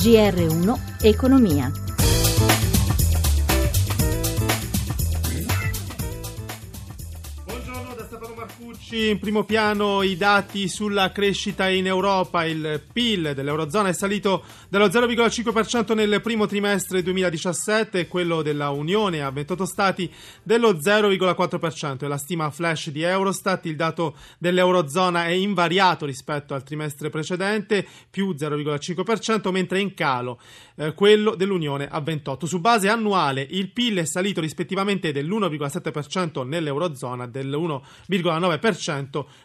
GR1 Economia. Marcucci, in primo piano i dati sulla crescita in Europa, il PIL dell'Eurozona è salito dello 0,5% nel primo trimestre 2017 e quello della Unione a 28 stati dello 0,4% e la stima flash di Eurostat, il dato dell'Eurozona è invariato rispetto al trimestre precedente, più 0,5%, mentre è in calo eh, quello dell'Unione a 28. Su base annuale il PIL è salito rispettivamente dell'1,7% nell'Eurozona, dell'1,9%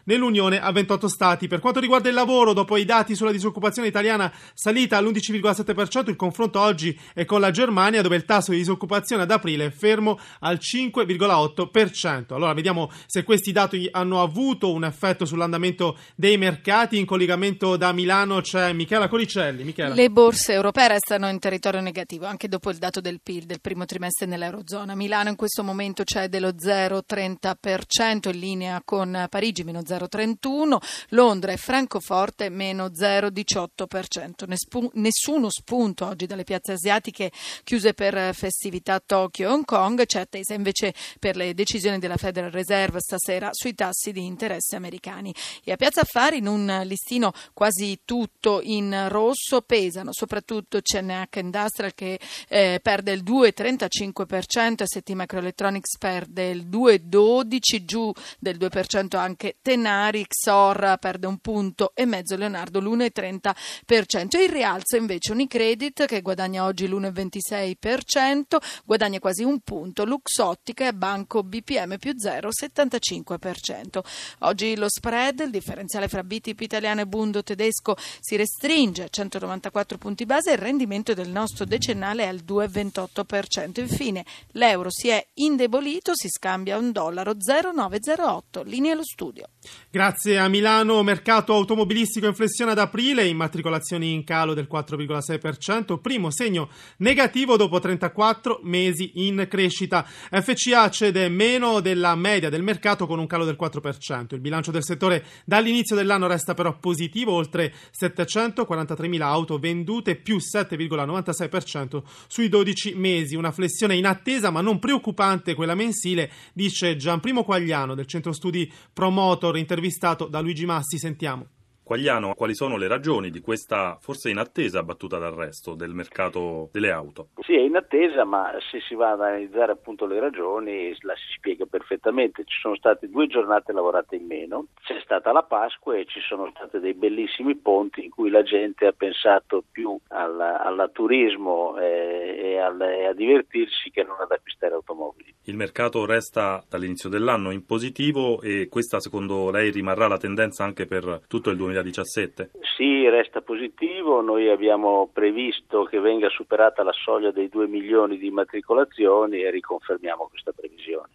nell'Unione a 28 Stati. Per quanto riguarda il lavoro, dopo i dati sulla disoccupazione italiana salita all'11,7%, il confronto oggi è con la Germania dove il tasso di disoccupazione ad aprile è fermo al 5,8%. Allora vediamo se questi dati hanno avuto un effetto sull'andamento dei mercati. In collegamento da Milano c'è Michela Coricelli. Michela. Le borse europee restano in territorio negativo anche dopo il dato del PIL del primo trimestre nell'Eurozona. Milano in questo momento c'è dello 0,30% in linea con Parigi meno 0,31%, Londra e Francoforte meno 0,18%. Nessuno spunto oggi dalle piazze asiatiche chiuse per festività Tokyo e Hong Kong, c'è attesa invece per le decisioni della Federal Reserve stasera sui tassi di interesse americani. E a Piazza Affari in un listino quasi tutto in rosso pesano soprattutto CNH Industrial che eh, perde il 2,35% e ST Microelectronics perde il 2,12% giù del 2% anche Tenari, Xor perde un punto e mezzo, Leonardo l'1,30%. Il rialzo invece Unicredit che guadagna oggi l'1,26%, guadagna quasi un punto, Luxottica e Banco BPM più 0,75%. Oggi lo spread, il differenziale fra BTP italiano e Bundo tedesco si restringe a 194 punti base e il rendimento del nostro decennale è al 2,28%. Infine l'euro si è indebolito, si scambia un dollaro 0,908. Linea allo studio. Grazie a Milano, mercato automobilistico in flessione ad aprile, immatricolazioni in calo del 4,6%, primo segno negativo dopo 34 mesi in crescita. FCA cede meno della media del mercato con un calo del 4%. Il bilancio del settore dall'inizio dell'anno resta però positivo, oltre 743.000 auto vendute, più 7,96% sui 12 mesi. Una flessione inattesa ma non preoccupante quella mensile, dice Gianprimo Quagliano del centro studi Promotor, intervistato da Luigi Massi. Sentiamo. Quagliano, quali sono le ragioni di questa forse inattesa battuta d'arresto del mercato delle auto? Sì, è inattesa, ma se si va ad analizzare appunto le ragioni la si spiega perfettamente. Ci sono state due giornate lavorate in meno, c'è stata la Pasqua e ci sono stati dei bellissimi ponti in cui la gente ha pensato più al turismo e, e, al, e a divertirsi che non ad acquistare automobili. Il mercato resta dall'inizio dell'anno in positivo e questa secondo lei rimarrà la tendenza anche per tutto il 2017? Sì, resta positivo. Noi abbiamo previsto che venga superata la soglia dei 2 milioni di immatricolazioni e riconfermiamo questa previsione.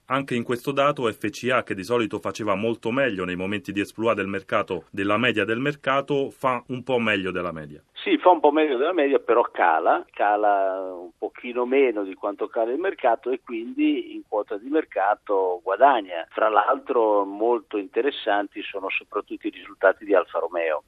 Anche in questo dato FCA, che di solito faceva molto meglio nei momenti di esploit del mercato della media del mercato, fa un po' meglio della media. Sì, fa un po' meglio della media, però cala, cala un pochino meno di quanto cala il mercato e quindi in quota di mercato guadagna. Fra l'altro molto interessanti sono soprattutto i risultati di Alfa Romeo.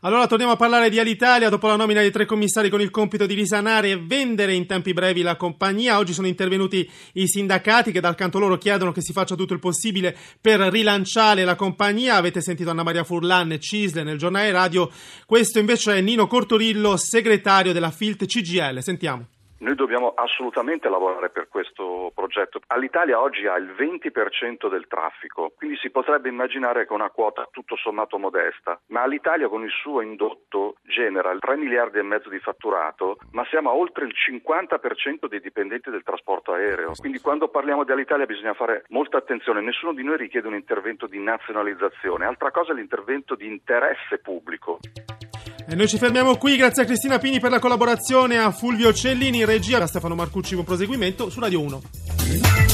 Allora torniamo a parlare di Alitalia dopo la nomina di tre commissari con il compito di risanare e vendere in tempi brevi la compagnia. Oggi sono intervenuti i sindacati che dal canto loro chiedono che si faccia tutto il possibile per rilanciare la compagnia. Avete sentito Anna Maria Furlan e Cisle nel giornale radio. Questo invece è Nino Cortorillo, segretario della FILT CGL. Sentiamo. Noi dobbiamo assolutamente lavorare per questo progetto. All'Italia oggi ha il 20% del traffico, quindi si potrebbe immaginare che una quota tutto sommato modesta, ma l'Italia con il suo indotto genera 3 miliardi e mezzo di fatturato, ma siamo a oltre il 50% dei dipendenti del trasporto aereo. Quindi quando parliamo di Alitalia bisogna fare molta attenzione, nessuno di noi richiede un intervento di nazionalizzazione, altra cosa è l'intervento di interesse pubblico. E noi ci fermiamo qui, grazie a Cristina Pini per la collaborazione, a Fulvio Cellini in regia, a Stefano Marcucci con proseguimento su Radio 1.